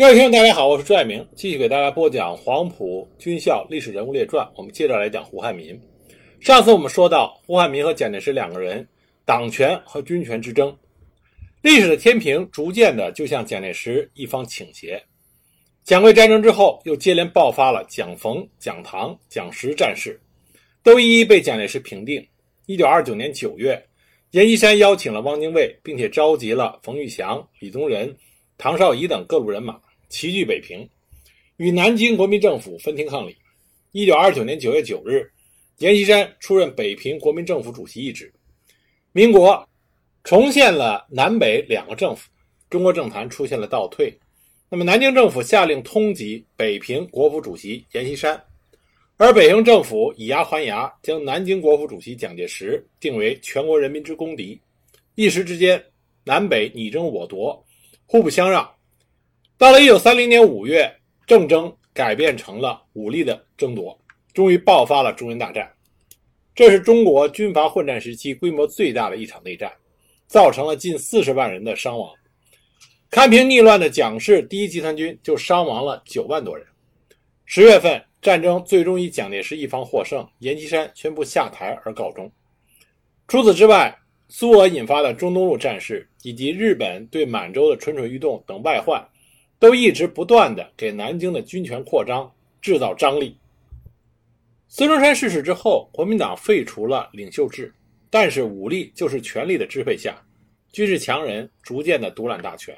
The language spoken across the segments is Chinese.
各位听众，大家好，我是朱爱明，继续给大家播讲《黄埔军校历史人物列传》。我们接着来讲胡汉民。上次我们说到，胡汉民和蒋介石两个人党权和军权之争，历史的天平逐渐的就向蒋介石一方倾斜。蒋桂战争之后，又接连爆发了蒋冯、蒋唐、蒋石战事，都一一被蒋介石平定。一九二九年九月，阎锡山邀请了汪精卫，并且召集了冯玉祥、李宗仁、唐绍仪等各路人马。齐聚北平，与南京国民政府分庭抗礼。一九二九年九月九日，阎锡山出任北平国民政府主席一职。民国重现了南北两个政府，中国政坛出现了倒退。那么，南京政府下令通缉北平国府主席阎锡山，而北平政府以牙还牙，将南京国府主席蒋介石定为全国人民之公敌。一时之间，南北你争我夺，互不相让。到了一九三零年五月，政争改变成了武力的争夺，终于爆发了中原大战。这是中国军阀混战时期规模最大的一场内战，造成了近四十万人的伤亡。开平逆乱的蒋氏第一集团军就伤亡了九万多人。十月份，战争最终以蒋介石一方获胜，阎锡山宣布下台而告终。除此之外，苏俄引发的中东路战事以及日本对满洲的蠢蠢欲动等外患。都一直不断的给南京的军权扩张制造张力。孙中山逝世之后，国民党废除了领袖制，但是武力就是权力的支配下，军事强人逐渐的独揽大权。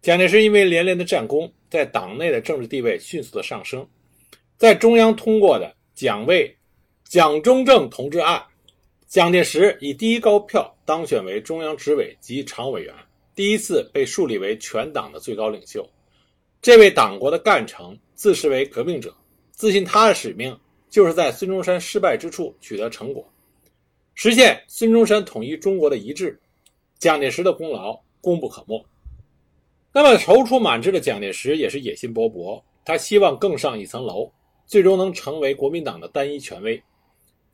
蒋介石因为连连的战功，在党内的政治地位迅速的上升。在中央通过的蒋卫、蒋中正同志案，蒋介石以第一高票当选为中央执委及常委员，第一次被树立为全党的最高领袖。这位党国的干成自视为革命者，自信他的使命就是在孙中山失败之处取得成果，实现孙中山统一中国的一致。蒋介石的功劳功不可没。那么踌躇满志的蒋介石也是野心勃勃，他希望更上一层楼，最终能成为国民党的单一权威。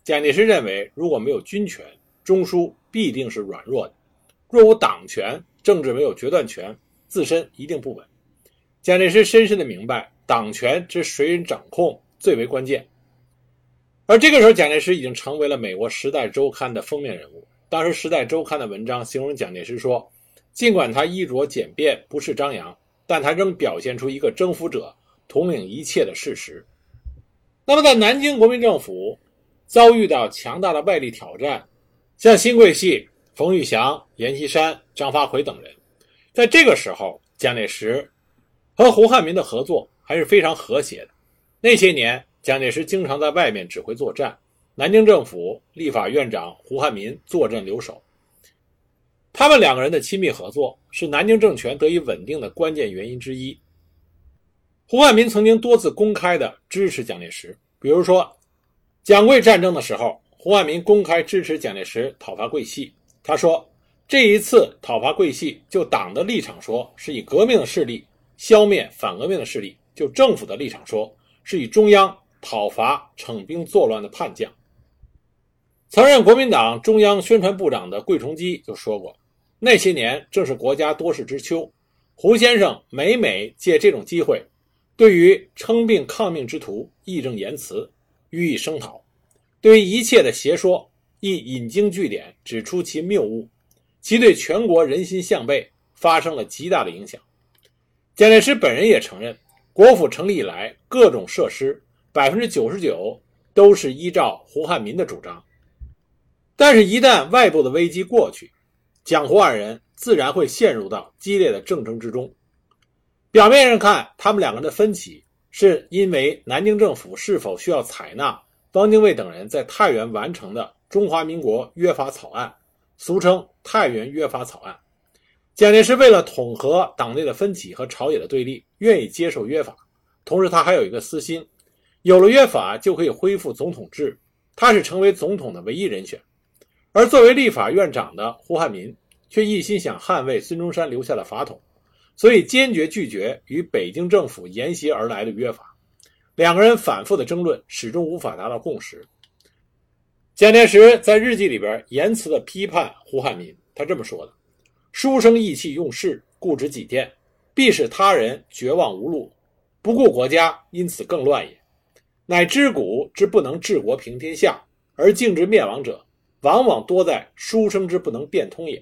蒋介石认为，如果没有军权，中枢必定是软弱的；若无党权，政治没有决断权，自身一定不稳。蒋介石深深的明白，党权之谁人掌控最为关键。而这个时候，蒋介石已经成为了美国《时代周刊》的封面人物。当时，《时代周刊》的文章形容蒋介石说：“尽管他衣着简便，不是张扬，但他仍表现出一个征服者统领一切的事实。”那么，在南京国民政府遭遇到强大的外力挑战，像新桂系、冯玉祥、阎锡山、张发奎等人，在这个时候，蒋介石。和胡汉民的合作还是非常和谐的。那些年，蒋介石经常在外面指挥作战，南京政府立法院长胡汉民坐镇留守。他们两个人的亲密合作是南京政权得以稳定的关键原因之一。胡汉民曾经多次公开的支持蒋介石，比如说，蒋桂战争的时候，胡汉民公开支持蒋介石讨伐桂系。他说：“这一次讨伐桂系，就党的立场说，是以革命的势力。”消灭反革命的势力，就政府的立场说，是以中央讨伐逞兵作乱的叛将。曾任国民党中央宣传部长的桂崇基就说过：“那些年正是国家多事之秋，胡先生每每借这种机会，对于称病抗命之徒义正言辞，予以声讨；对于一切的邪说，亦引经据典，指出其谬误，其对全国人心向背发生了极大的影响。”蒋介石本人也承认，国府成立以来，各种设施百分之九十九都是依照胡汉民的主张。但是，一旦外部的危机过去，蒋胡二人自然会陷入到激烈的政争之中。表面上看，他们两个人的分歧是因为南京政府是否需要采纳汪精卫等人在太原完成的《中华民国约法草案》，俗称《太原约法草案》。蒋介石为了统合党内的分歧和朝野的对立，愿意接受约法。同时，他还有一个私心：有了约法，就可以恢复总统制，他是成为总统的唯一人选。而作为立法院长的胡汉民，却一心想捍卫孙中山留下的法统，所以坚决拒绝与北京政府沿袭而来的约法。两个人反复的争论，始终无法达到共识。蒋介石在日记里边言辞的批判胡汉民，他这么说的。书生意气用事，固执己见，必使他人绝望无路，不顾国家，因此更乱也。乃知古之不能治国平天下，而敬之灭亡者，往往多在书生之不能变通也。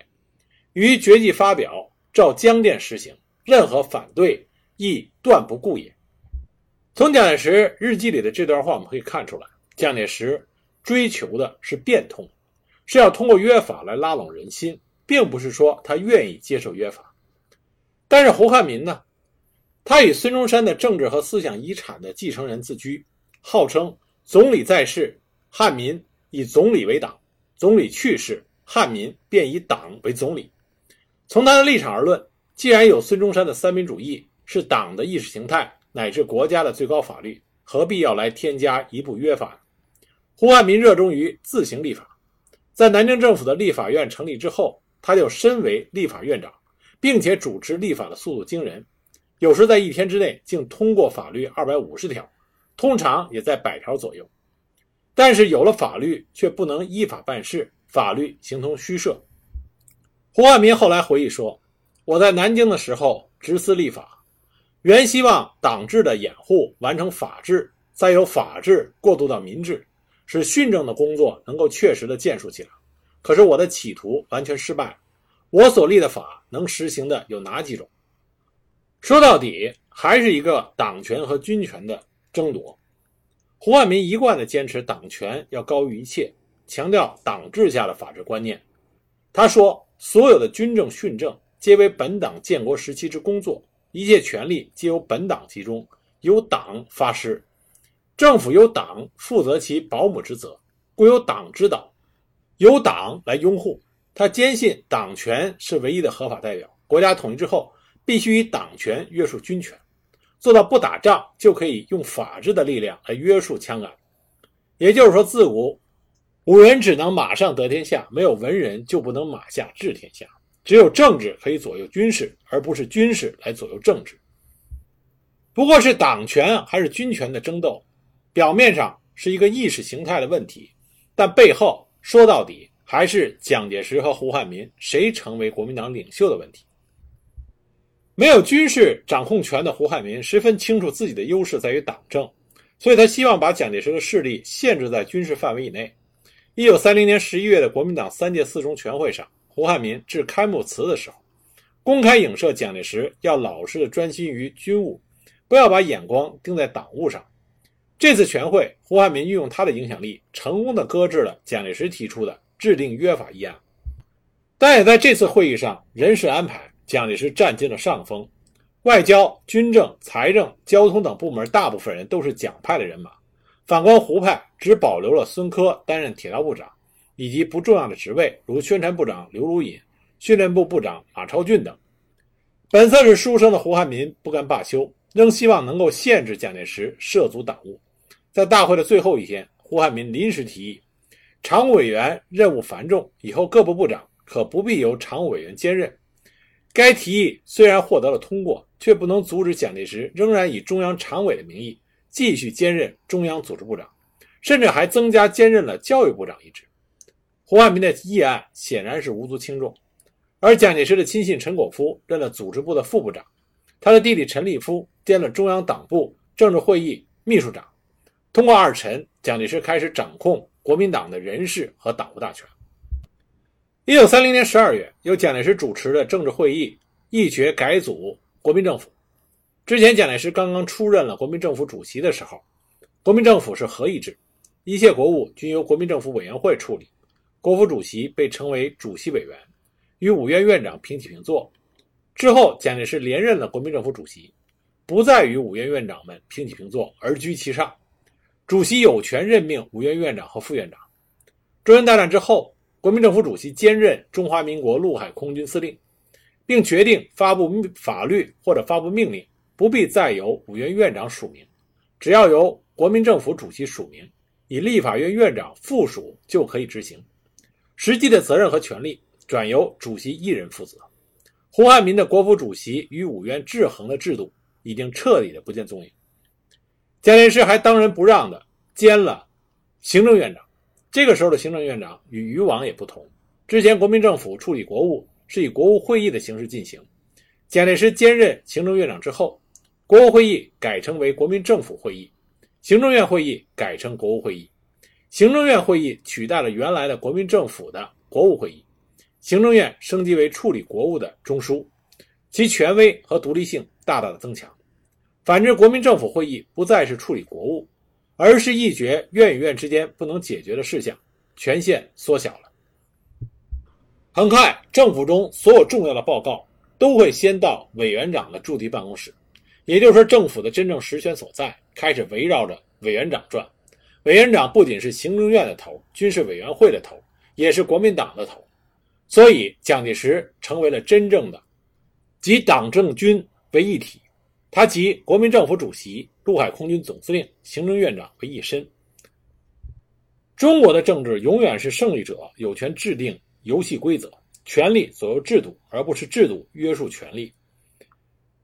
于绝技发表，照江殿实行，任何反对，亦断不顾也。从蒋介石日记里的这段话，我们可以看出来，蒋介石追求的是变通，是要通过约法来拉拢人心，并不是说他愿意接受约法。但是胡汉民呢，他以孙中山的政治和思想遗产的继承人自居，号称总理在世，汉民以总理为党；总理去世，汉民便以党为总理。从他的立场而论，既然有孙中山的三民主义是党的意识形态。乃至国家的最高法律，何必要来添加一部约法？胡汉民热衷于自行立法，在南京政府的立法院成立之后，他就身为立法院长，并且主持立法的速度惊人，有时在一天之内竟通过法律二百五十条，通常也在百条左右。但是有了法律，却不能依法办事，法律形同虚设。胡汉民后来回忆说：“我在南京的时候，执司立法。”原希望党治的掩护完成法治，再由法治过渡到民治，使训政的工作能够确实的建树起来。可是我的企图完全失败。我所立的法能实行的有哪几种？说到底，还是一个党权和军权的争夺。胡汉民一贯的坚持党权要高于一切，强调党治下的法治观念。他说：“所有的军政训政，皆为本党建国时期之工作。”一切权力皆由本党集中，由党发施，政府由党负责其保姆之责，故有党指导，由党来拥护。他坚信党权是唯一的合法代表。国家统一之后，必须以党权约束军权，做到不打仗就可以用法治的力量来约束枪杆。也就是说，自古武人只能马上得天下，没有文人就不能马下治天下。只有政治可以左右军事，而不是军事来左右政治。不过是党权还是军权的争斗，表面上是一个意识形态的问题，但背后说到底还是蒋介石和胡汉民谁成为国民党领袖的问题。没有军事掌控权的胡汉民十分清楚自己的优势在于党政，所以他希望把蒋介石的势力限制在军事范围以内。一九三零年十一月的国民党三届四中全会上。胡汉民致开幕词的时候，公开影射蒋介石要老实的专心于军务，不要把眼光盯在党务上。这次全会，胡汉民运用他的影响力，成功的搁置了蒋介石提出的制定约法议案。但也在这次会议上，人事安排，蒋介石占尽了上风。外交、军政、财政、交通等部门大部分人都是蒋派的人马，反观胡派只保留了孙科担任铁道部长。以及不重要的职位，如宣传部长刘如隐、训练部部长马超俊等。本色是书生的胡汉民不甘罢休，仍希望能够限制蒋介石涉足党务。在大会的最后一天，胡汉民临时提议，常务委员任务繁重，以后各部部长可不必由常务委员兼任。该提议虽然获得了通过，却不能阻止蒋介石仍然以中央常委的名义继续兼任中央组织部长，甚至还增加兼任了教育部长一职。胡汉民的议案显然是无足轻重，而蒋介石的亲信陈果夫任了组织部的副部长，他的弟弟陈立夫兼了中央党部政治会议秘书长。通过二陈，蒋介石开始掌控国民党的人事和党务大权。一九三零年十二月，由蒋介石主持的政治会议议决改组国民政府。之前，蒋介石刚刚出任了国民政府主席的时候，国民政府是合议制，一切国务均由国民政府委员会处理。国府主席被称为主席委员，与五院院长平起平坐。之后，蒋介石连任了国民政府主席，不再与五院院长们平起平坐，而居其上。主席有权任命五院院长和副院长。中原大战之后，国民政府主席兼任中华民国陆海空军司令，并决定发布法律或者发布命令，不必再由五院院长署名，只要由国民政府主席署名，以立法院院长附属就可以执行。实际的责任和权利转由主席一人负责。胡汉民的国府主席与五院制衡的制度已经彻底的不见踪影。蒋介石还当仁不让的兼了行政院长。这个时候的行政院长与以往也不同。之前国民政府处理国务是以国务会议的形式进行，蒋介石兼任行政院长之后，国务会议改称为国民政府会议，行政院会议改称国务会议。行政院会议取代了原来的国民政府的国务会议，行政院升级为处理国务的中枢，其权威和独立性大大的增强。反之，国民政府会议不再是处理国务，而是议决院与院之间不能解决的事项，权限缩小了。很快，政府中所有重要的报告都会先到委员长的驻地办公室，也就是说，政府的真正实权所在开始围绕着委员长转。委员长不仅是行政院的头，军事委员会的头，也是国民党的头，所以蒋介石成为了真正的集党政军为一体，他集国民政府主席、陆海空军总司令、行政院长为一身。中国的政治永远是胜利者有权制定游戏规则，权力左右制度，而不是制度约束权力。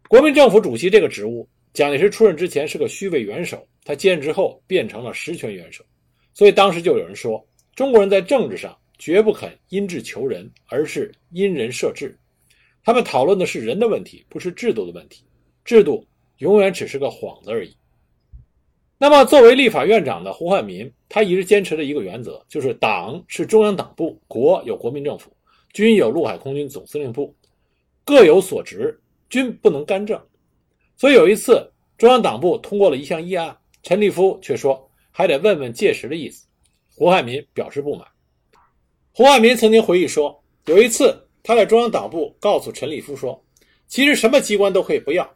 国民政府主席这个职务。蒋介石出任之前是个虚位元首，他接任之后变成了实权元首，所以当时就有人说，中国人在政治上绝不肯因制求人，而是因人设制。他们讨论的是人的问题，不是制度的问题，制度永远只是个幌子而已。那么，作为立法院长的胡汉民，他一直坚持的一个原则就是：党是中央党部，国有国民政府，军有陆海空军总司令部，各有所职，均不能干政。所以有一次，中央党部通过了一项议案，陈立夫却说还得问问届时的意思。胡汉民表示不满。胡汉民曾经回忆说，有一次他在中央党部告诉陈立夫说，其实什么机关都可以不要，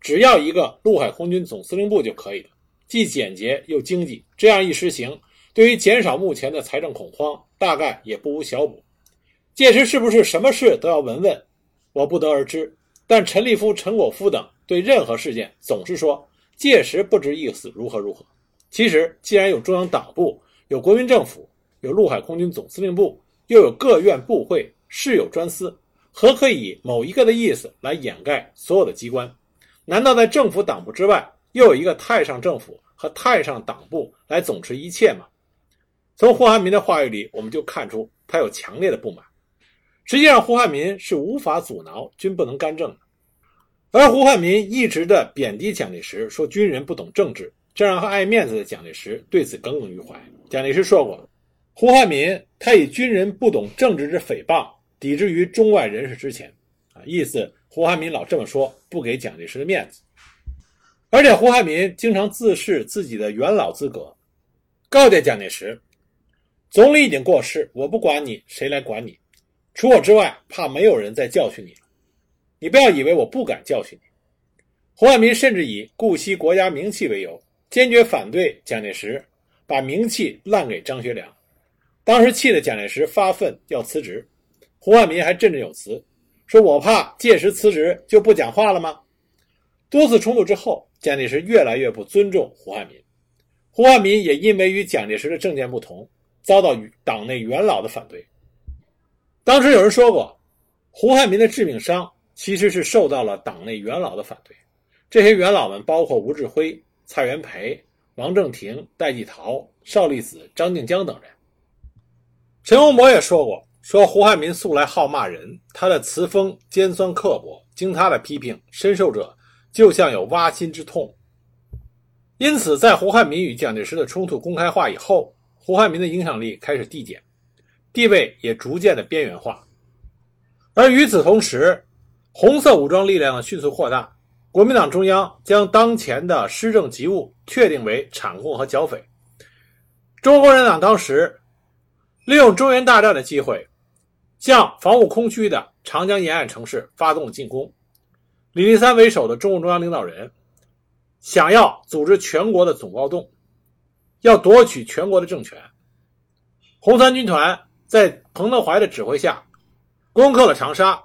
只要一个陆海空军总司令部就可以了，既简洁又经济。这样一实行，对于减少目前的财政恐慌，大概也不无小补。届时是不是什么事都要闻闻，我不得而知。但陈立夫、陈果夫等。对任何事件总是说届时不知意思如何如何。其实，既然有中央党部、有国民政府、有陆海空军总司令部，又有各院部会，事有专司，何可以某一个的意思来掩盖所有的机关？难道在政府党部之外，又有一个太上政府和太上党部来总持一切吗？从胡汉民的话语里，我们就看出他有强烈的不满。实际上，胡汉民是无法阻挠军不能干政的。而胡汉民一直的贬低蒋介石，说军人不懂政治，这让爱面子的蒋介石对此耿耿于怀。蒋介石说过，胡汉民他以军人不懂政治之诽谤抵制于中外人士之前，啊，意思胡汉民老这么说，不给蒋介石的面子。而且胡汉民经常自恃自己的元老资格，告诫蒋介石，总理已经过世，我不管你，谁来管你？除我之外，怕没有人再教训你了。你不要以为我不敢教训你。胡汉民甚至以顾惜国家名气为由，坚决反对蒋介石把名气烂给张学良。当时气得蒋介石发愤要辞职，胡汉民还振振有词，说我怕届时辞职就不讲话了吗？多次冲突之后，蒋介石越来越不尊重胡汉民，胡汉民也因为与蒋介石的政见不同，遭到党内元老的反对。当时有人说过，胡汉民的致命伤。其实是受到了党内元老的反对，这些元老们包括吴志辉、蔡元培、王正廷、戴季陶、邵力子、张静江等人。陈洪博也说过，说胡汉民素来好骂人，他的词风尖酸刻薄，经他的批评，深受者就像有挖心之痛。因此，在胡汉民与蒋介石的冲突公开化以后，胡汉民的影响力开始递减，地位也逐渐的边缘化。而与此同时，红色武装力量迅速扩大，国民党中央将当前的施政急务确定为产共和剿匪。中国共产党当时利用中原大战的机会，向防务空虚的长江沿岸城市发动了进攻。李立三为首的中共中央领导人想要组织全国的总暴动，要夺取全国的政权。红三军团在彭德怀的指挥下攻克了长沙。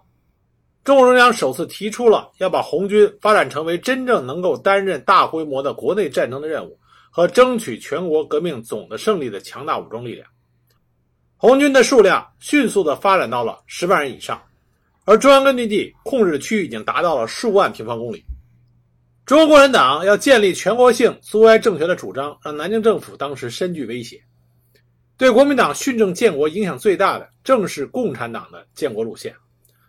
中共中央首次提出了要把红军发展成为真正能够担任大规模的国内战争的任务和争取全国革命总的胜利的强大武装力量。红军的数量迅速的发展到了十万人以上，而中央根据地控制区域已经达到了数万平方公里。中国共产党要建立全国性苏维埃政权的主张，让南京政府当时深具威胁。对国民党训政建国影响最大的，正是共产党的建国路线。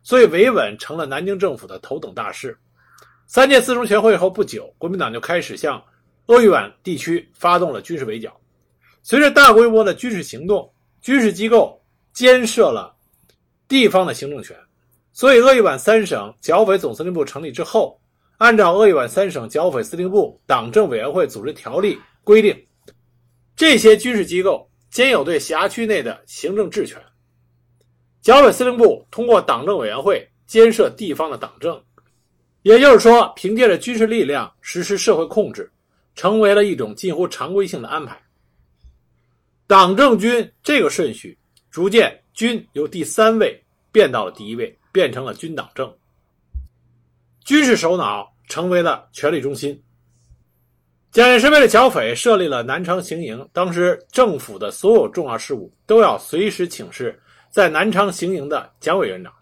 所以维稳成了南京政府的头等大事。三届四中全会后不久，国民党就开始向鄂豫皖地区发动了军事围剿。随着大规模的军事行动，军事机构监设了地方的行政权，所以鄂豫皖三省剿匪总司令部成立之后，按照鄂豫皖三省剿匪司令部党政委员会组织条例规定，这些军事机构兼有对辖区内的行政治权。剿匪司令部通过党政委员会监设地方的党政，也就是说，凭借着军事力量实施社会控制，成为了一种近乎常规性的安排。党政军这个顺序逐渐，军由第三位变到了第一位，变成了军党政。军事首脑成为了权力中心。蒋介石为了剿匪，设立了南昌行营。当时政府的所有重要事务都要随时请示。在南昌行营的蒋委员长，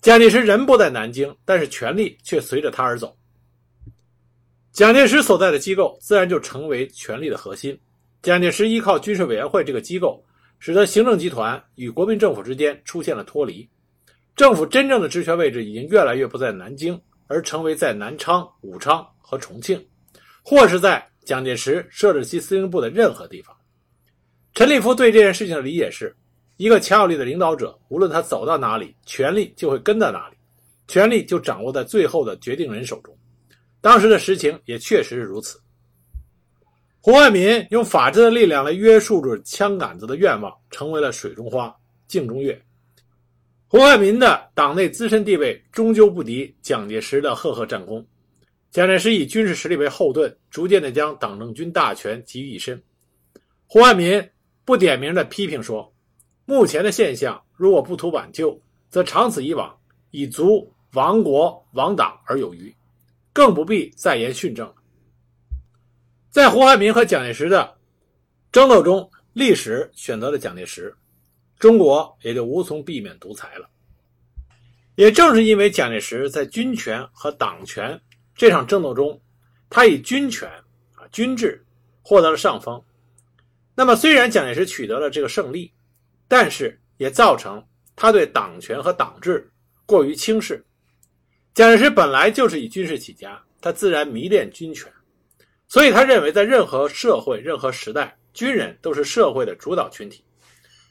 蒋介石人不在南京，但是权力却随着他而走。蒋介石所在的机构自然就成为权力的核心。蒋介石依靠军事委员会这个机构，使得行政集团与国民政府之间出现了脱离。政府真正的职权位置已经越来越不在南京，而成为在南昌、武昌和重庆，或是在蒋介石设置其司令部的任何地方。陈立夫对这件事情的理解是。一个强有力的领导者，无论他走到哪里，权力就会跟到哪里，权力就掌握在最后的决定人手中。当时的实情也确实是如此。胡汉民用法治的力量来约束住枪杆子的愿望，成为了水中花、镜中月。胡汉民的党内资深地位终究不敌蒋介石的赫赫战功。蒋介石以军事实力为后盾，逐渐的将党政军大权集于一身。胡汉民不点名的批评说。目前的现象，如果不图挽救，则长此以往，已足亡国亡党而有余，更不必再言训政了。在胡汉民和蒋介石的争斗中，历史选择了蒋介石，中国也就无从避免独裁了。也正是因为蒋介石在军权和党权这场争斗中，他以军权啊军制获得了上风。那么，虽然蒋介石取得了这个胜利，但是也造成他对党权和党制过于轻视。蒋介石本来就是以军事起家，他自然迷恋军权，所以他认为在任何社会、任何时代，军人都是社会的主导群体。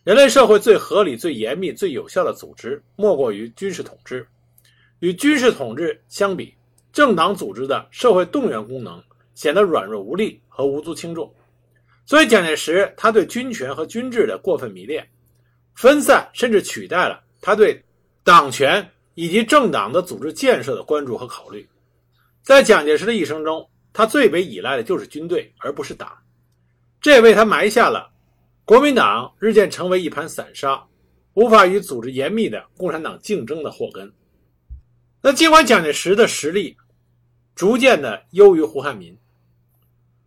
人类社会最合理、最严密、最有效的组织，莫过于军事统治。与军事统治相比，政党组织的社会动员功能显得软弱无力和无足轻重。所以，蒋介石他对军权和军制的过分迷恋。分散甚至取代了他对党权以及政党的组织建设的关注和考虑。在蒋介石的一生中，他最为依赖的就是军队，而不是党。这也为他埋下了国民党日渐成为一盘散沙，无法与组织严密的共产党竞争的祸根。那尽管蒋介石的实力逐渐的优于胡汉民，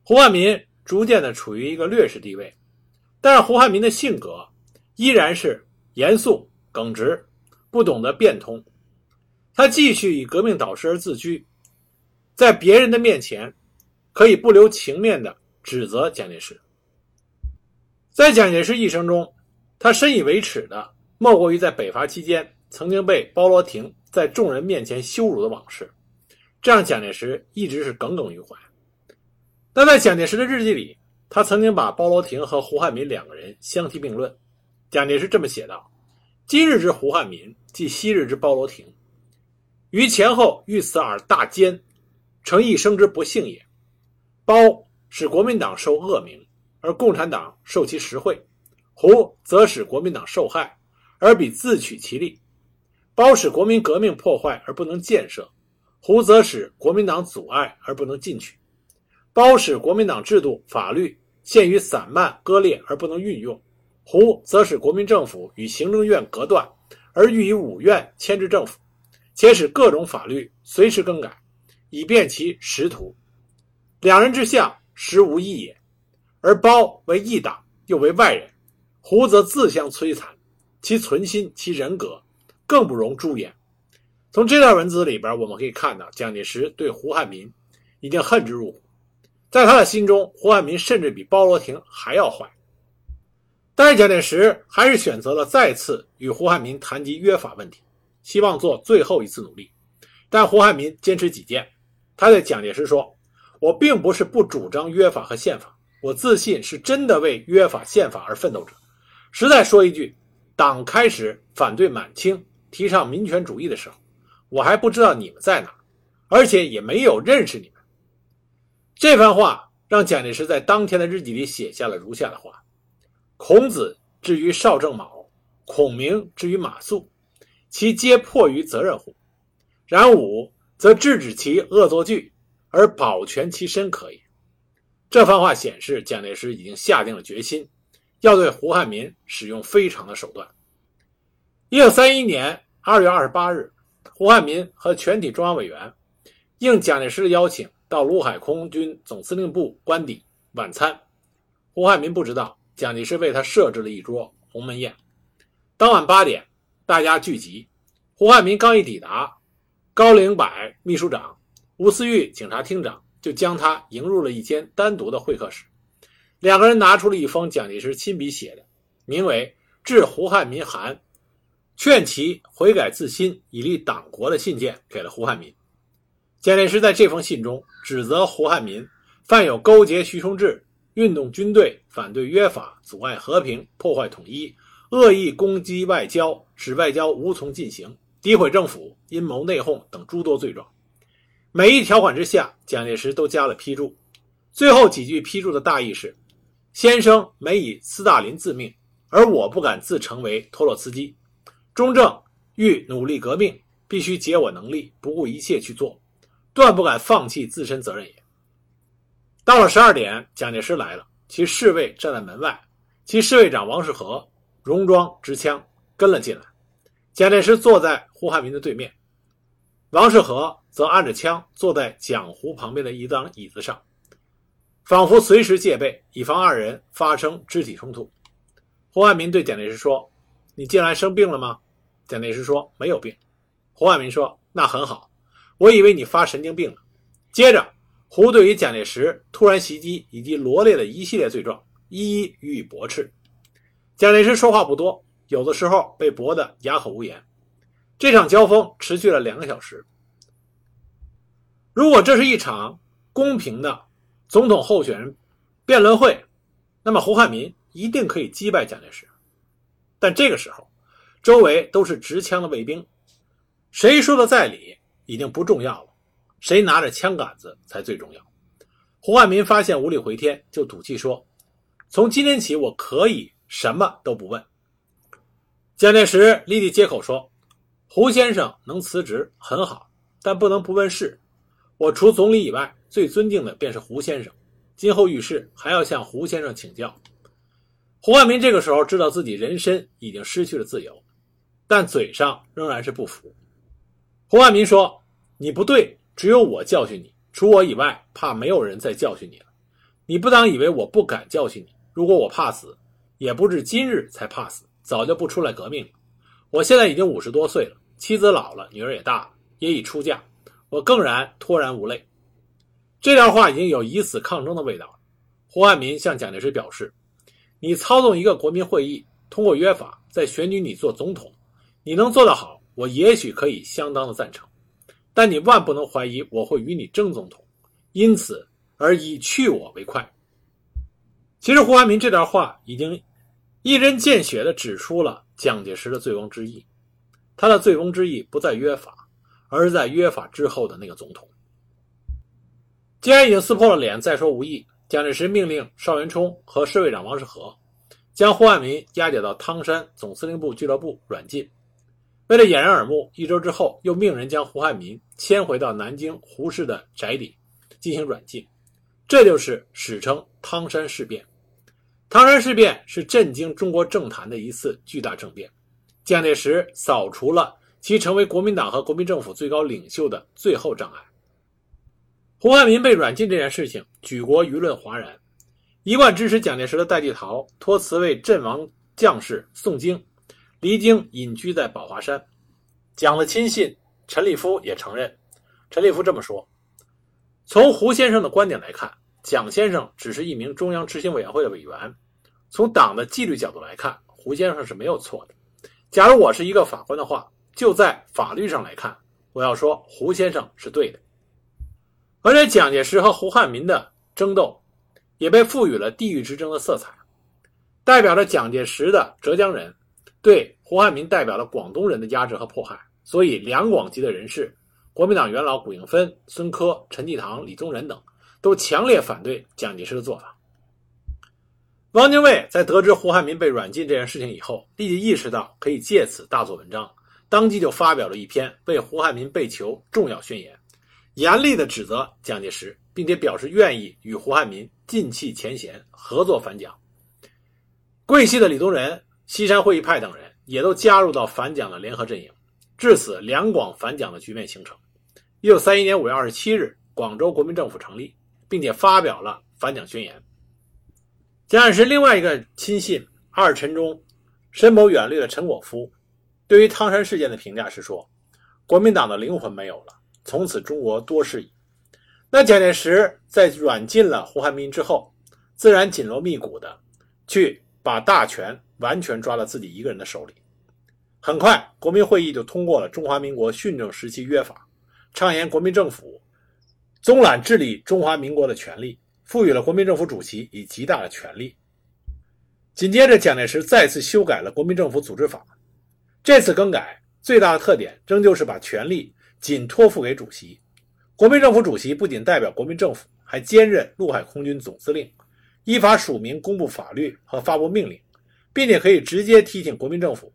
胡汉民逐渐的处于一个劣势地位，但是胡汉民的性格。依然是严肃耿直，不懂得变通。他继续以革命导师而自居，在别人的面前可以不留情面的指责蒋介石。在蒋介石一生中，他深以为耻的莫过于在北伐期间曾经被包罗廷在众人面前羞辱的往事，这让蒋介石一直是耿耿于怀。但在蒋介石的日记里，他曾经把包罗廷和胡汉民两个人相提并论。蒋介石这么写道：“今日之胡汉民，即昔日之包罗廷，于前后遇此而大奸，成一生之不幸也。包使国民党受恶名，而共产党受其实惠；胡则使国民党受害，而彼自取其利。包使国民革命破坏而不能建设，胡则使国民党阻碍而不能进取。包使国民党制度法律陷于散漫割裂而不能运用。”胡则使国民政府与行政院隔断，而欲以五院牵制政府，且使各种法律随时更改，以便其实图。两人之相实无异也。而包为一党，又为外人，胡则自相摧残，其存心、其人格，更不容诸言。从这段文字里边，我们可以看到，蒋介石对胡汉民已经恨之入骨，在他的心中，胡汉民甚至比包罗廷还要坏。但是蒋介石还是选择了再次与胡汉民谈及约法问题。希望做最后一次努力。但胡汉民坚持己见，他对蒋介石说：“我并不是不主张约法和宪法，我自信是真的为约法宪法而奋斗者。实在说一句，党开始反对满清，提倡民权主义的时候，我还不知道你们在哪，而且也没有认识你们。”这番话让蒋介石在当天的日记里写下了如下的话：“孔子至于少正卯，孔明至于马谡，其皆迫于责任乎？然吾则制止其恶作剧，而保全其身可也。”这番话显示蒋介石已经下定了决心，要对胡汉民使用非常的手段。一九三一年二月二十八日，胡汉民和全体中央委员应蒋介石的邀请。到陆海空军总司令部官邸晚餐，胡汉民不知道蒋介石为他设置了一桌鸿门宴。当晚八点，大家聚集。胡汉民刚一抵达，高凌柏秘书长、吴思玉警察厅长就将他迎入了一间单独的会客室。两个人拿出了一封蒋介石亲笔写的，名为《致胡汉民函》，劝其悔改自新，以立党国的信件，给了胡汉民。蒋介石在这封信中指责胡汉民犯有勾结徐崇智、运动军队、反对约法、阻碍和平、破坏统一、恶意攻击外交、使外交无从进行、诋毁政府、阴谋内讧等诸多罪状。每一条款之下，蒋介石都加了批注。最后几句批注的大意是：“先生没以斯大林自命，而我不敢自称为托洛茨基。中正欲努力革命，必须竭我能力，不顾一切去做。”断不敢放弃自身责任也。到了十二点，蒋介石来了，其侍卫站在门外，其侍卫长王世和戎装执枪跟了进来。蒋介石坐在胡汉民的对面，王世和则按着枪坐在蒋胡旁边的一张椅子上，仿佛随时戒备，以防二人发生肢体冲突。胡汉民对蒋介石说：“你近来生病了吗？”蒋介石说：“没有病。”胡汉民说：“那很好。”我以为你发神经病了。接着，胡对于蒋介石突然袭击以及罗列的一系列罪状，一一予以驳斥。蒋介石说话不多，有的时候被驳得哑口无言。这场交锋持续了两个小时。如果这是一场公平的总统候选人辩论会，那么胡汉民一定可以击败蒋介石。但这个时候，周围都是持枪的卫兵，谁说的在理？已经不重要了，谁拿着枪杆子才最重要。胡汉民发现无力回天，就赌气说：“从今天起，我可以什么都不问。”蒋介石立即接口说：“胡先生能辞职很好，但不能不问事。我除总理以外，最尊敬的便是胡先生，今后遇事还要向胡先生请教。”胡汉民这个时候知道自己人身已经失去了自由，但嘴上仍然是不服。胡汉民说：“你不对，只有我教训你。除我以外，怕没有人再教训你了。你不当以为我不敢教训你。如果我怕死，也不至今日才怕死，早就不出来革命了。我现在已经五十多岁了，妻子老了，女儿也大了，也已出嫁，我更然脱然无泪。”这段话已经有以死抗争的味道了。胡汉民向蒋介石表示：“你操纵一个国民会议，通过约法再选举你做总统，你能做得好？”我也许可以相当的赞成，但你万不能怀疑我会与你争总统，因此而以去我为快。其实胡汉民这段话已经一针见血地指出了蒋介石的醉翁之意，他的醉翁之意不在约法，而是在约法之后的那个总统。既然已经撕破了脸，再说无益。蒋介石命令邵元冲和侍卫长王世和将胡汉民押解到汤山总司令部俱乐部软禁。为了掩人耳目，一周之后，又命人将胡汉民迁回到南京胡氏的宅邸进行软禁。这就是史称汤山事变。唐山事变是震惊中国政坛的一次巨大政变，蒋介石扫除了其成为国民党和国民政府最高领袖的最后障碍。胡汉民被软禁这件事情，举国舆论哗然。一贯支持蒋介石的戴季陶托辞为阵亡将士诵经。离京隐居在宝华山，蒋的亲信陈立夫也承认。陈立夫这么说：“从胡先生的观点来看，蒋先生只是一名中央执行委员会的委员。从党的纪律角度来看，胡先生是没有错的。假如我是一个法官的话，就在法律上来看，我要说胡先生是对的。而且蒋介石和胡汉民的争斗，也被赋予了地域之争的色彩。代表着蒋介石的浙江人，对胡汉民代表了广东人的压制和迫害，所以两广籍的人士，国民党元老谷应芬、孙科、陈济棠、李宗仁等，都强烈反对蒋介石的做法。汪精卫在得知胡汉民被软禁这件事情以后，立即意识到可以借此大做文章，当即就发表了一篇为胡汉民被囚重要宣言，严厉地指责蒋介石，并且表示愿意与胡汉民尽弃前嫌，合作反蒋。桂系的李宗仁、西山会议派等人也都加入到反蒋的联合阵营，至此两广反蒋的局面形成。一九三一年五月二十七日，广州国民政府成立，并且发表了反蒋宣言。蒋介石另外一个亲信二陈忠，深谋远虑的陈果夫，对于汤山事件的评价是说：“国民党的灵魂没有了，从此中国多事矣。”那蒋介石在软禁了胡汉民之后，自然紧锣密鼓的去。把大权完全抓到自己一个人的手里。很快，国民会议就通过了《中华民国训政时期约法》，畅言国民政府总揽治理中华民国的权利，赋予了国民政府主席以极大的权力。紧接着，蒋介石再次修改了《国民政府组织法》。这次更改最大的特点，仍旧是把权力仅托付给主席。国民政府主席不仅代表国民政府，还兼任陆海空军总司令。依法署名公布法律和发布命令，并且可以直接提请国民政府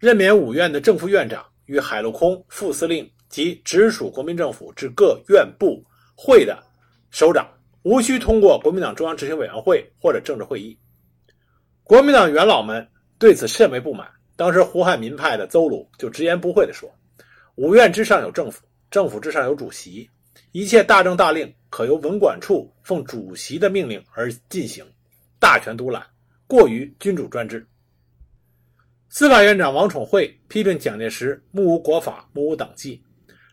任免五院的正副院长与海陆空副司令及直属国民政府至各院部会的首长，无需通过国民党中央执行委员会或者政治会议。国民党元老们对此甚为不满。当时胡汉民派的邹鲁就直言不讳地说：“五院之上有政府，政府之上有主席。”一切大政大令可由文管处奉主席的命令而进行，大权独揽，过于君主专制。司法院长王宠惠批评蒋介石目无国法，目无党纪，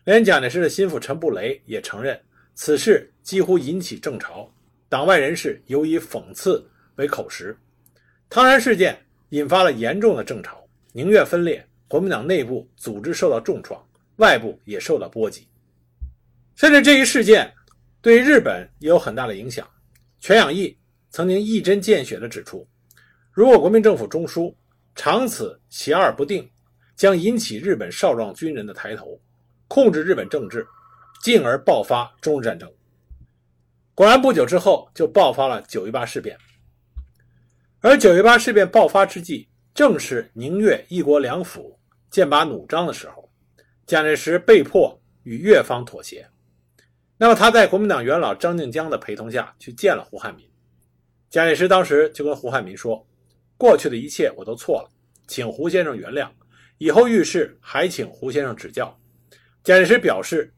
连蒋介石的心腹陈布雷也承认此事几乎引起政潮，党外人士尤以讽刺为口实。汤山事件引发了严重的政潮，宁愿分裂，国民党内部组织受到重创，外部也受到波及。甚至这一事件对日本也有很大的影响。全养义曾经一针见血地指出，如果国民政府中枢长此其二不定，将引起日本少壮军人的抬头，控制日本政治，进而爆发中日战争。果然，不久之后就爆发了九一八事变。而九一八事变爆发之际，正是宁粤一国两府剑拔弩张的时候，蒋介石被迫与越方妥协。那么他在国民党元老张静江的陪同下去见了胡汉民，蒋介石当时就跟胡汉民说：“过去的一切我都错了，请胡先生原谅，以后遇事还请胡先生指教。”蒋介石表示，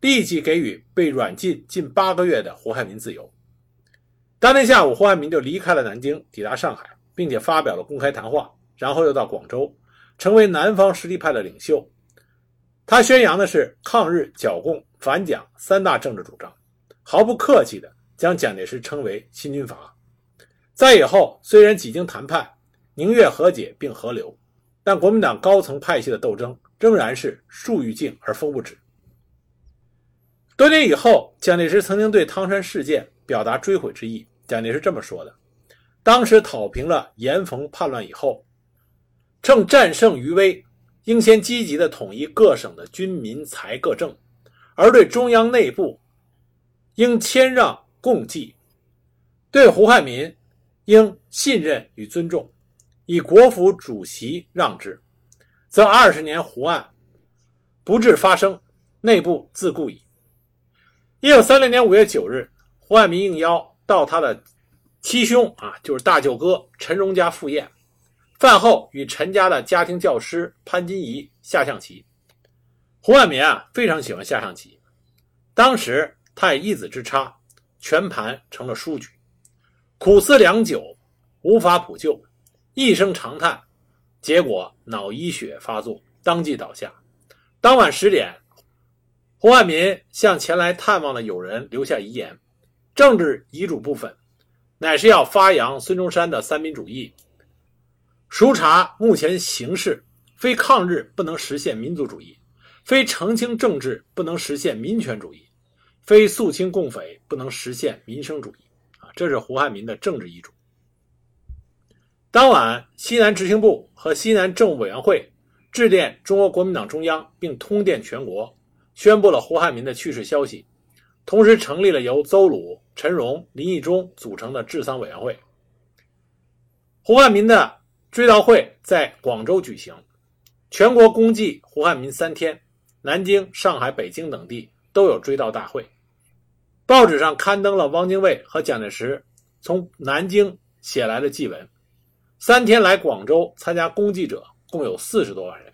立即给予被软禁近八个月的胡汉民自由。当天下午，胡汉民就离开了南京，抵达上海，并且发表了公开谈话，然后又到广州，成为南方实力派的领袖。他宣扬的是抗日、剿共。反蒋三大政治主张，毫不客气地将蒋介石称为新军阀。在以后，虽然几经谈判，宁愿和解并合流，但国民党高层派系的斗争仍然是树欲静而风不止。多年以后，蒋介石曾经对汤山事件表达追悔之意。蒋介石这么说的：“当时讨平了严冯叛乱以后，趁战胜余威，应先积极的统一各省的军民财各政。”而对中央内部，应谦让共济；对胡汉民，应信任与尊重，以国府主席让之，则二十年胡案不致发生，内部自固矣。一九三零年五月九日，胡汉民应邀到他的七兄啊，就是大舅哥陈荣家赴宴，饭后与陈家的家庭教师潘金怡下象棋。胡汉民啊，非常喜欢下象棋。当时他以一子之差，全盘成了输局，苦思良久，无法补救，一声长叹，结果脑溢血发作，当即倒下。当晚十点，胡汉民向前来探望的友人留下遗言：政治遗嘱部分，乃是要发扬孙中山的三民主义，熟察目前形势。非抗日不能实现民族主义，非澄清政治不能实现民权主义，非肃清共匪不能实现民生主义。啊，这是胡汉民的政治遗嘱。当晚，西南执行部和西南政务委员会致电中国国民党中央，并通电全国，宣布了胡汉民的去世消息，同时成立了由邹鲁、陈荣、林义中组成的治丧委员会。胡汉民的追悼会在广州举行，全国公祭胡汉民三天，南京、上海、北京等地都有追悼大会。报纸上刊登了汪精卫和蒋介石从南京写来的祭文。三天来广州参加公祭者共有四十多万人。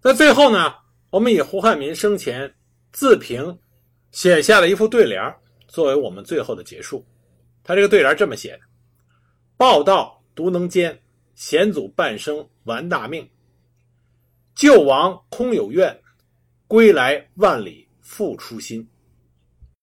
在最后呢，我们以胡汉民生前自评写下了一副对联作为我们最后的结束。他这个对联这么写的：“报道独能坚，险阻半生完大命。救亡空有愿，归来万里复初心。”